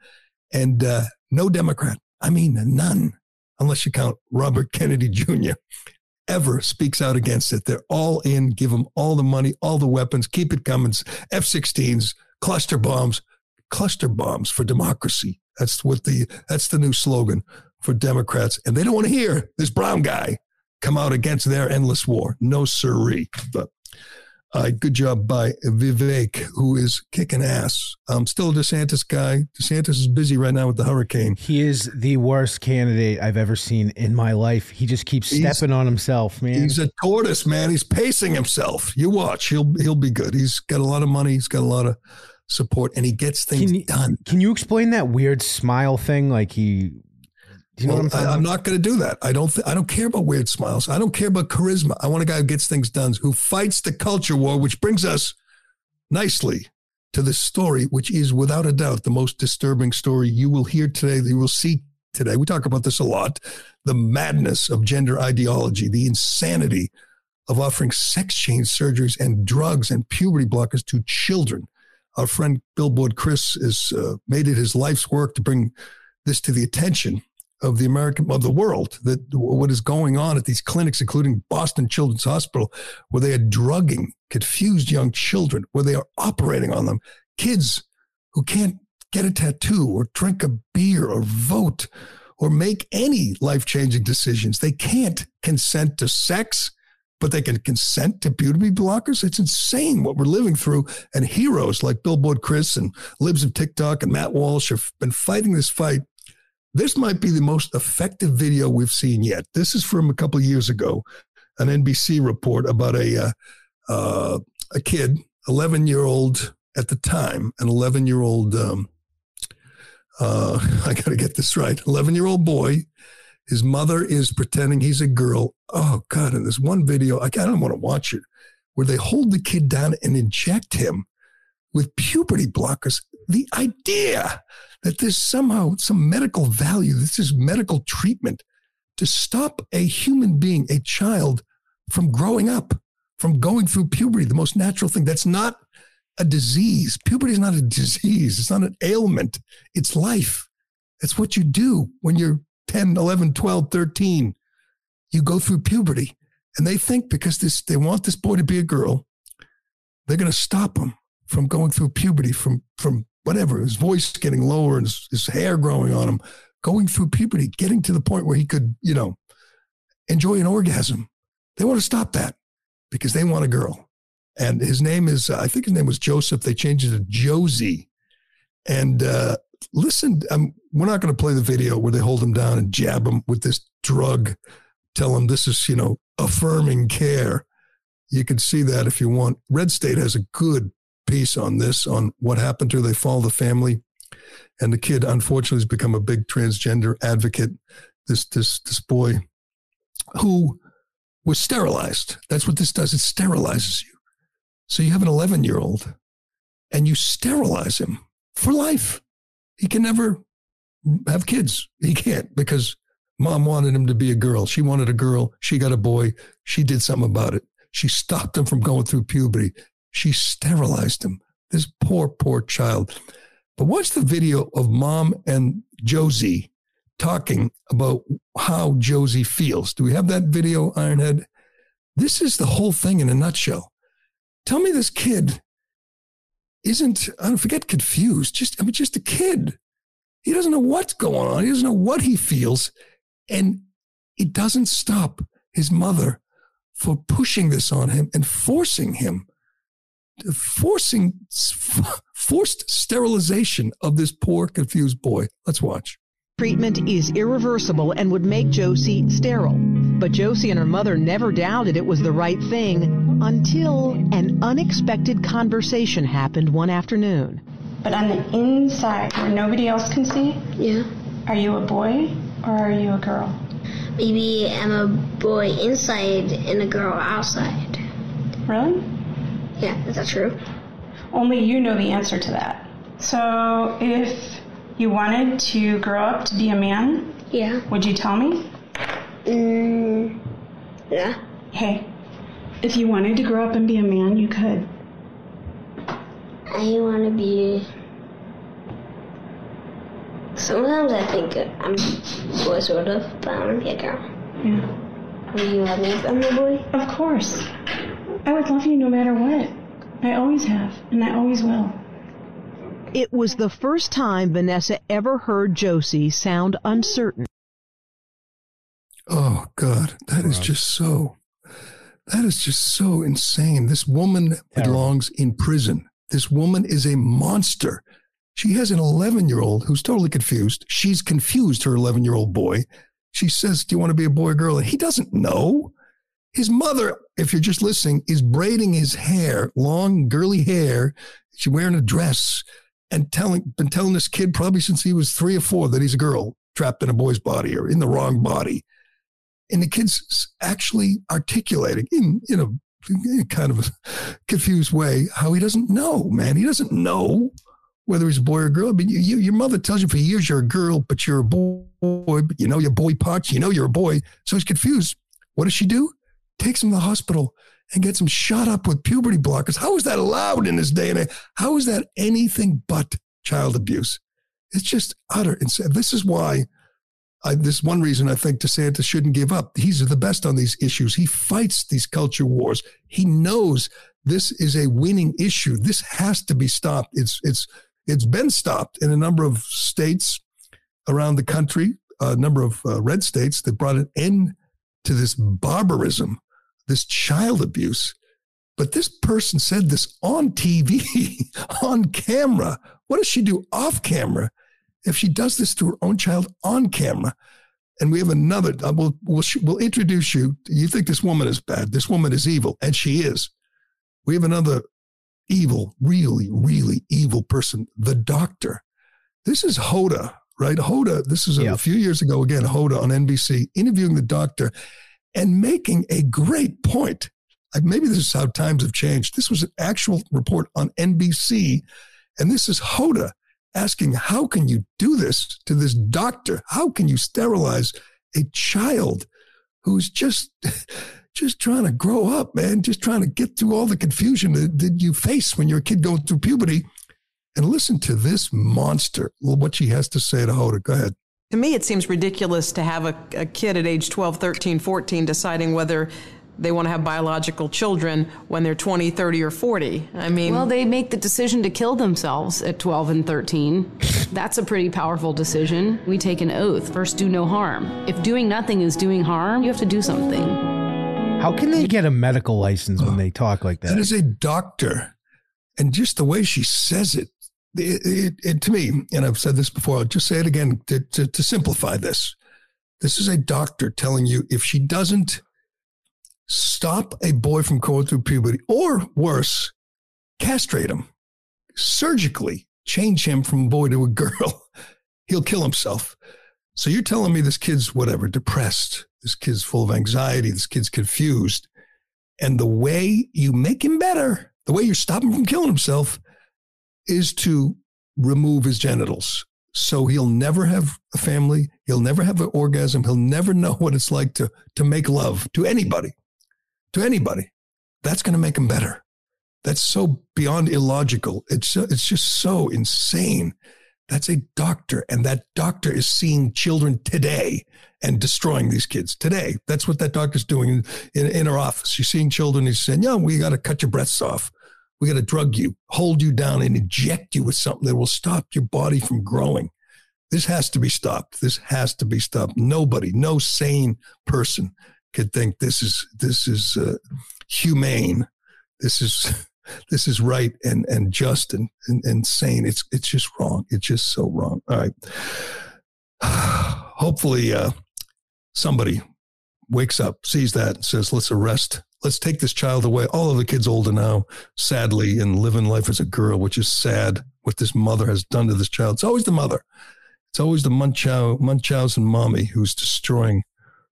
S2: and uh, no Democrat. I mean, none, unless you count Robert Kennedy Jr. Ever speaks out against it. They're all in. Give them all the money, all the weapons. Keep it coming. F-16s, cluster bombs, cluster bombs for democracy. That's what the that's the new slogan for Democrats, and they don't want to hear this brown guy come out against their endless war. No siree. But uh, good job by Vivek, who is kicking ass. I'm still a DeSantis guy. DeSantis is busy right now with the hurricane.
S7: He is the worst candidate I've ever seen in my life. He just keeps stepping on himself, man.
S2: He's a tortoise, man. He's pacing himself. You watch. He'll he'll be good. He's got a lot of money. He's got a lot of support, and he gets things
S7: can
S2: done.
S7: Can you explain that weird smile thing? Like he
S2: do you know well, what I'm I, am not going to do that. I don't. Th- I don't care about weird smiles. I don't care about charisma. I want a guy who gets things done, who fights the culture war, which brings us nicely to the story, which is without a doubt the most disturbing story you will hear today. That you will see today. We talk about this a lot. The madness of gender ideology, the insanity of offering sex change surgeries and drugs and puberty blockers to children. Our friend Billboard Chris has uh, made it his life's work to bring this to the attention of the American of the world that what is going on at these clinics, including Boston Children's Hospital, where they are drugging confused young children, where they are operating on them, kids who can't get a tattoo or drink a beer or vote or make any life changing decisions. They can't consent to sex, but they can consent to puberty blockers. It's insane what we're living through. And heroes like Billboard Chris and Libs of TikTok and Matt Walsh have been fighting this fight this might be the most effective video we've seen yet. This is from a couple years ago, an NBC report about a uh, uh, a kid, 11 year old at the time, an 11 year old. Um, uh, I got to get this right. 11 year old boy. His mother is pretending he's a girl. Oh God! And there's one video I, I don't want to watch it, where they hold the kid down and inject him with puberty blockers. The idea that there's somehow some medical value, this is medical treatment to stop a human being, a child, from growing up, from going through puberty, the most natural thing. That's not a disease. Puberty is not a disease. It's not an ailment. It's life. It's what you do when you're 10, 11, 12, 13. You go through puberty. And they think because this they want this boy to be a girl, they're going to stop him from going through puberty, from from whatever, his voice getting lower and his, his hair growing on him, going through puberty, getting to the point where he could, you know, enjoy an orgasm. They want to stop that because they want a girl. And his name is, uh, I think his name was Joseph. They changed it to Josie. And uh, listen, um, we're not going to play the video where they hold him down and jab him with this drug, tell him this is, you know, affirming care. You can see that if you want. Red State has a good piece on this, on what happened to her. They follow the family. And the kid, unfortunately, has become a big transgender advocate. This, this, this boy who was sterilized. That's what this does. It sterilizes you. So you have an 11 year old and you sterilize him for life. He can never have kids. He can't because mom wanted him to be a girl. She wanted a girl. She got a boy. She did something about it. She stopped him from going through puberty. She sterilized him. This poor, poor child. But watch the video of mom and Josie talking about how Josie feels. Do we have that video, Ironhead? This is the whole thing in a nutshell. Tell me this kid isn't, I don't forget confused, just, I mean, just a kid. He doesn't know what's going on. He doesn't know what he feels. And it doesn't stop his mother for pushing this on him and forcing him forcing forced sterilization of this poor confused boy. Let's watch.
S12: Treatment is irreversible and would make Josie sterile. But Josie and her mother never doubted it was the right thing until an unexpected conversation happened one afternoon.
S13: But on the inside, where nobody else can see,
S14: yeah.
S13: Are you a boy or are you a girl?
S14: Maybe I'm a boy inside and a girl outside.
S13: Really?
S14: Yeah, is that true?
S13: Only you know the answer to that. So, if you wanted to grow up to be a man,
S14: Yeah.
S13: would you tell me?
S14: Mm, yeah.
S13: Hey, if you wanted to grow up and be a man, you could.
S14: I want to be. Sometimes I think I'm a boy, sort of, but I want to be a girl.
S13: Yeah.
S14: Will you let me if I'm a boy?
S13: Of course. I would love you no matter what. I always have, and I always will.
S12: It was the first time Vanessa ever heard Josie sound uncertain.
S2: Oh God, that is just so. That is just so insane. This woman belongs in prison. This woman is a monster. She has an 11 year old who's totally confused. She's confused her 11 year old boy. She says, Do you want to be a boy or girl? And he doesn't know. His mother, if you're just listening, is braiding his hair, long, girly hair. She's wearing a dress and telling, been telling this kid probably since he was three or four that he's a girl trapped in a boy's body or in the wrong body. And the kid's actually articulating in in kind of a confused way how he doesn't know man. He doesn't know whether he's a boy or a girl. I mean, you, you, your mother tells you for years you're a girl but you're a boy but you know your boy parts you know you're a boy. So he's confused. What does she do takes him to the hospital and gets him shot up with puberty blockers how is that allowed in this day and age how is that anything but child abuse it's just utter insanity this is why I, this one reason I think DeSantis shouldn't give up. He's the best on these issues. He fights these culture wars. He knows this is a winning issue. This has to be stopped. It's it's it's been stopped in a number of states around the country, a number of uh, red states that brought an end to this barbarism, this child abuse. But this person said this on TV, on camera. What does she do off camera? if she does this to her own child on camera, and we have another, uh, we'll, we'll, we'll introduce you. You think this woman is bad. This woman is evil, and she is. We have another evil, really, really evil person, the doctor. This is Hoda, right? Hoda, this is a, a few years ago, again, Hoda on NBC, interviewing the doctor and making a great point. Like maybe this is how times have changed. This was an actual report on NBC, and this is Hoda asking, How can you do this to this doctor? How can you sterilize a child who's just. Just trying to grow up, man. Just trying to get through all the confusion that, that you face when you're a kid going through puberty. And listen to this monster, what she has to say to Hoda. Go ahead.
S15: To me, it seems ridiculous to have a, a, kid at age 12, 13, 14 deciding whether they want to have biological children when they're 20, 30, or 40. I mean,
S16: well, they make the decision to kill themselves at 12 and 13. That's a pretty powerful decision. We take an oath first, do no harm. If doing nothing is doing harm, you have to do something.
S7: How can they get a medical license when they talk like that?
S2: That is a doctor. And just the way she says it, it, it, to me, and I've said this before, I'll just say it again to, to, to simplify this. This is a doctor telling you if she doesn't stop a boy from going through puberty, or worse, castrate him, surgically change him from a boy to a girl, he'll kill himself. So you're telling me this kid's whatever, depressed, this kid's full of anxiety, this kid's confused. And the way you make him better, the way you stop him from killing himself, is to remove his genitals. So he'll never have a family. He'll never have an orgasm. He'll never know what it's like to, to make love to anybody to anybody. That's going to make him better. That's so beyond illogical. It's it's just so insane. That's a doctor, and that doctor is seeing children today and destroying these kids today. That's what that doctor's doing in, in, in her office. She's seeing children. He's saying, "Yeah, we got to cut your breasts off. We got to drug you, hold you down, and inject you with something that will stop your body from growing." This has to be stopped. This has to be stopped. Nobody, no sane person could think this is this is uh, humane, this is this is right and and just and, and, and sane. It's it's just wrong. It's just so wrong. All right. Hopefully, uh, somebody wakes up, sees that, and says, "Let's arrest. Let's take this child away." All of the kids older now, sadly, and living life as a girl, which is sad. What this mother has done to this child. It's always the mother. It's always the Munchow, Munchausen mommy who's destroying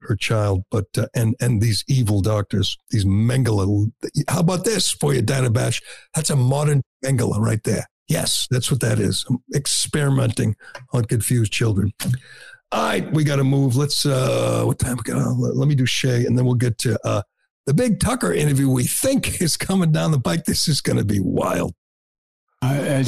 S2: her child, but uh, and and these evil doctors, these Mengele. How about this for you, Dana Bash? That's a modern Mengele right there. Yes, that's what that is. experimenting on confused children. All right, we got to move. Let's. uh What time we got? Let, let me do Shea, and then we'll get to uh the big Tucker interview. We think is coming down the pike. This is going to be wild.
S9: Uh,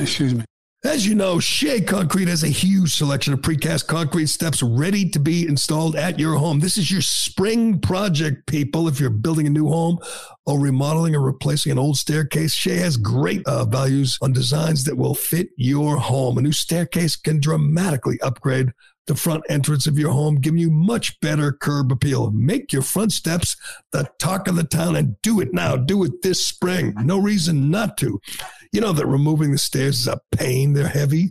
S9: excuse me.
S2: As you know, Shea Concrete has a huge selection of precast concrete steps ready to be installed at your home. This is your spring project, people. If you're building a new home or remodeling or replacing an old staircase, Shea has great uh, values on designs that will fit your home. A new staircase can dramatically upgrade the front entrance of your home, giving you much better curb appeal. Make your front steps the talk of the town and do it now. Do it this spring. No reason not to. You know that removing the stairs is a pain. They're heavy,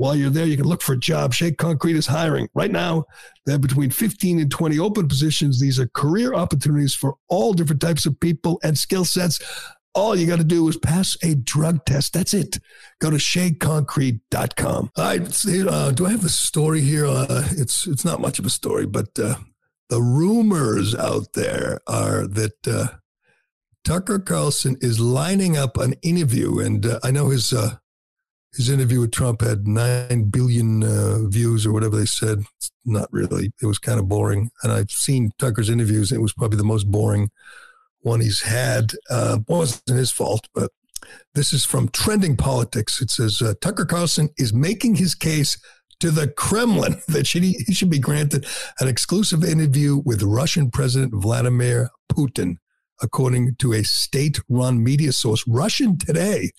S2: while you're there, you can look for a job. Shea Concrete is hiring. Right now, they have between 15 and 20 open positions. These are career opportunities for all different types of people and skill sets. All you got to do is pass a drug test. That's it. Go to sheaconcrete.com. All right. Uh, do I have a story here? Uh, it's it's not much of a story, but uh, the rumors out there are that uh, Tucker Carlson is lining up an interview, and uh, I know his uh, his interview with Trump had nine billion uh, views or whatever they said. It's not really; it was kind of boring. And I've seen Tucker's interviews; it was probably the most boring one he's had. Uh, wasn't his fault, but this is from Trending Politics. It says uh, Tucker Carlson is making his case to the Kremlin that should he, he should be granted an exclusive interview with Russian President Vladimir Putin, according to a state-run media source. Russian Today,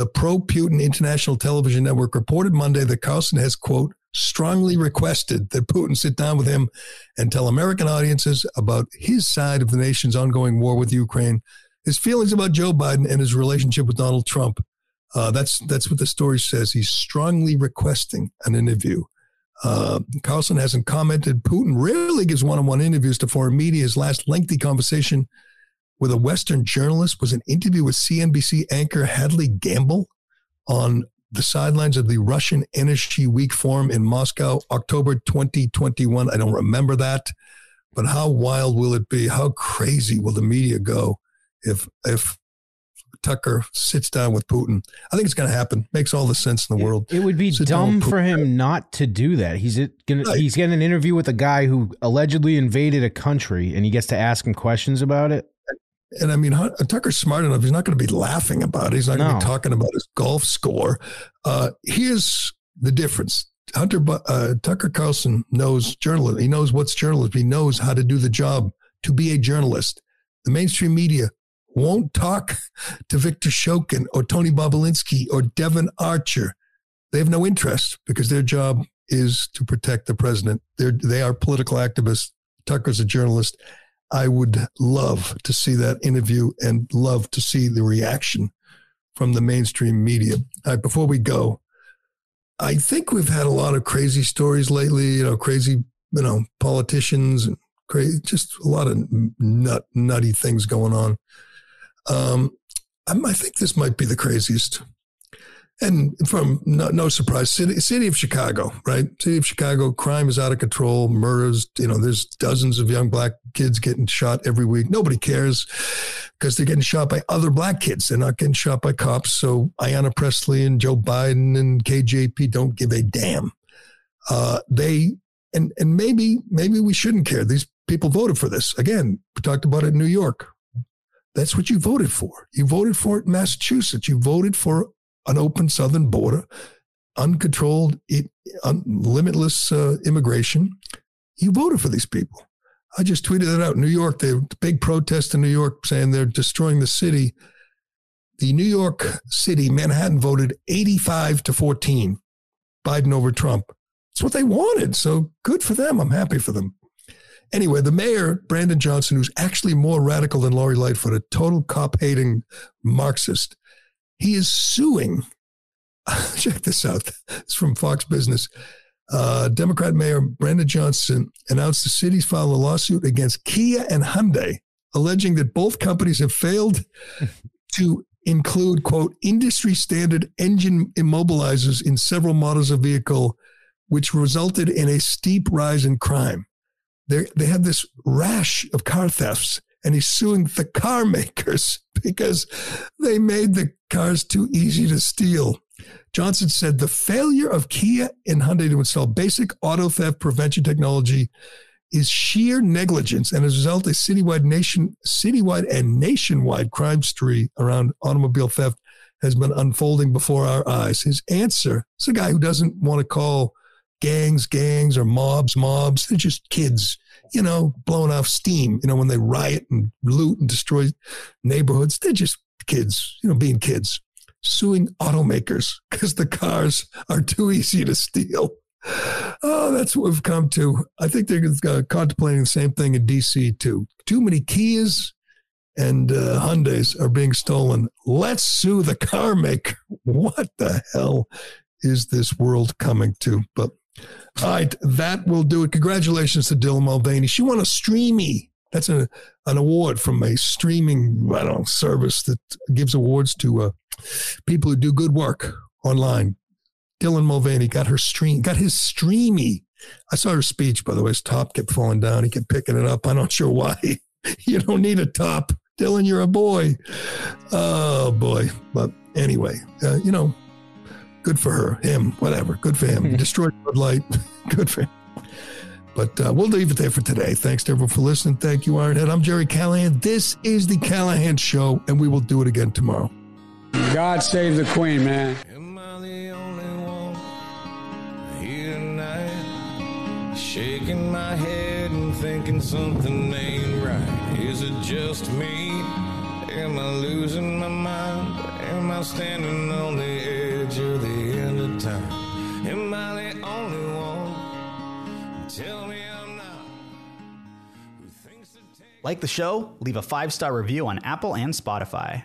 S2: the pro-Putin international television network, reported Monday that Carlson has quote strongly requested that Putin sit down with him and tell American audiences about his side of the nation's ongoing war with Ukraine, his feelings about Joe Biden, and his relationship with Donald Trump. Uh, that's that's what the story says. He's strongly requesting an interview. Uh, Carlson hasn't commented. Putin rarely gives one-on-one interviews to foreign media. His last lengthy conversation with a Western journalist was an interview with CNBC anchor Hadley Gamble on the sidelines of the Russian Energy Week Forum in Moscow, October 2021. I don't remember that, but how wild will it be? How crazy will the media go if if Tucker sits down with Putin. I think it's going to happen. Makes all the sense in the world.
S7: It would be Sit dumb for him not to do that. He's gonna right. he's getting an interview with a guy who allegedly invaded a country, and he gets to ask him questions about it.
S2: And I mean, Tucker's smart enough. He's not going to be laughing about it. He's not going to be talking about his golf score. Uh, here's the difference. Hunter uh, Tucker Carlson knows journalism. He knows what's journalism. He knows how to do the job to be a journalist. The mainstream media won't talk to Victor Shokin or Tony Bobulinski or Devon Archer. They have no interest because their job is to protect the president. They're, they are political activists. Tucker's a journalist. I would love to see that interview and love to see the reaction from the mainstream media. Right, before we go, I think we've had a lot of crazy stories lately, you know, crazy, you know, politicians and crazy, just a lot of nut, nutty things going on. Um, I think this might be the craziest. And from no, no, surprise, city, city of Chicago, right? City of Chicago, crime is out of control, murders. You know, there's dozens of young black kids getting shot every week. Nobody cares because they're getting shot by other black kids. They're not getting shot by cops. So Ayanna Pressley and Joe Biden and KJP don't give a damn. Uh, they and and maybe maybe we shouldn't care. These people voted for this. Again, we talked about it in New York. That's what you voted for. You voted for it in Massachusetts. You voted for an open southern border, uncontrolled, un, limitless uh, immigration. You voted for these people. I just tweeted it out. New York, the big protest in New York saying they're destroying the city. The New York City, Manhattan voted 85 to 14, Biden over Trump. It's what they wanted. So good for them. I'm happy for them. Anyway, the mayor, Brandon Johnson, who's actually more radical than Lori Lightfoot, a total cop hating Marxist, he is suing. Check this out. It's from Fox Business. Uh, Democrat Mayor Brandon Johnson announced the city's filed a lawsuit against Kia and Hyundai, alleging that both companies have failed to include, quote, industry standard engine immobilizers in several models of vehicle, which resulted in a steep rise in crime. They're, they have this rash of car thefts, and he's suing the car makers because they made the cars too easy to steal. Johnson said the failure of Kia and Hyundai to install basic auto theft prevention technology is sheer negligence and as a result a citywide nation citywide and nationwide crime spree around automobile theft has been unfolding before our eyes. His answer is a guy who doesn't want to call gangs gangs or mobs mobs. They're just kids, you know, blowing off steam. You know, when they riot and loot and destroy neighborhoods, they're just kids, you know, being kids suing automakers because the cars are too easy to steal. Oh, that's what we've come to. I think they're uh, contemplating the same thing in DC too. Too many Kias and uh, Hyundais are being stolen. Let's sue the car maker. What the hell is this world coming to? But all right, that will do it. Congratulations to Dylan Mulvaney. She won a Streamy. That's a, an award from a streaming I don't know, service that gives awards to uh, people who do good work online. Dylan Mulvaney got her stream, got his streamy. I saw her speech, by the way. His top kept falling down. He kept picking it up. I'm not sure why. you don't need a top. Dylan, you're a boy. Oh, boy. But anyway, uh, you know, good for her, him, whatever. Good for him. He destroyed Bud Light. good for him. But uh, we'll leave it there for today. Thanks to everyone for listening. Thank you, Ironhead. I'm Gerry Callahan. This is the Callahan Show, and we will do it again tomorrow.
S9: God save the Queen, man.
S17: Shaking my head and thinking something ain't right. Is it just me? Am I losing my mind? Am I standing on the time? Am I the only one? Tell me I'm not.
S18: Like the show? Leave a five star review on Apple and Spotify.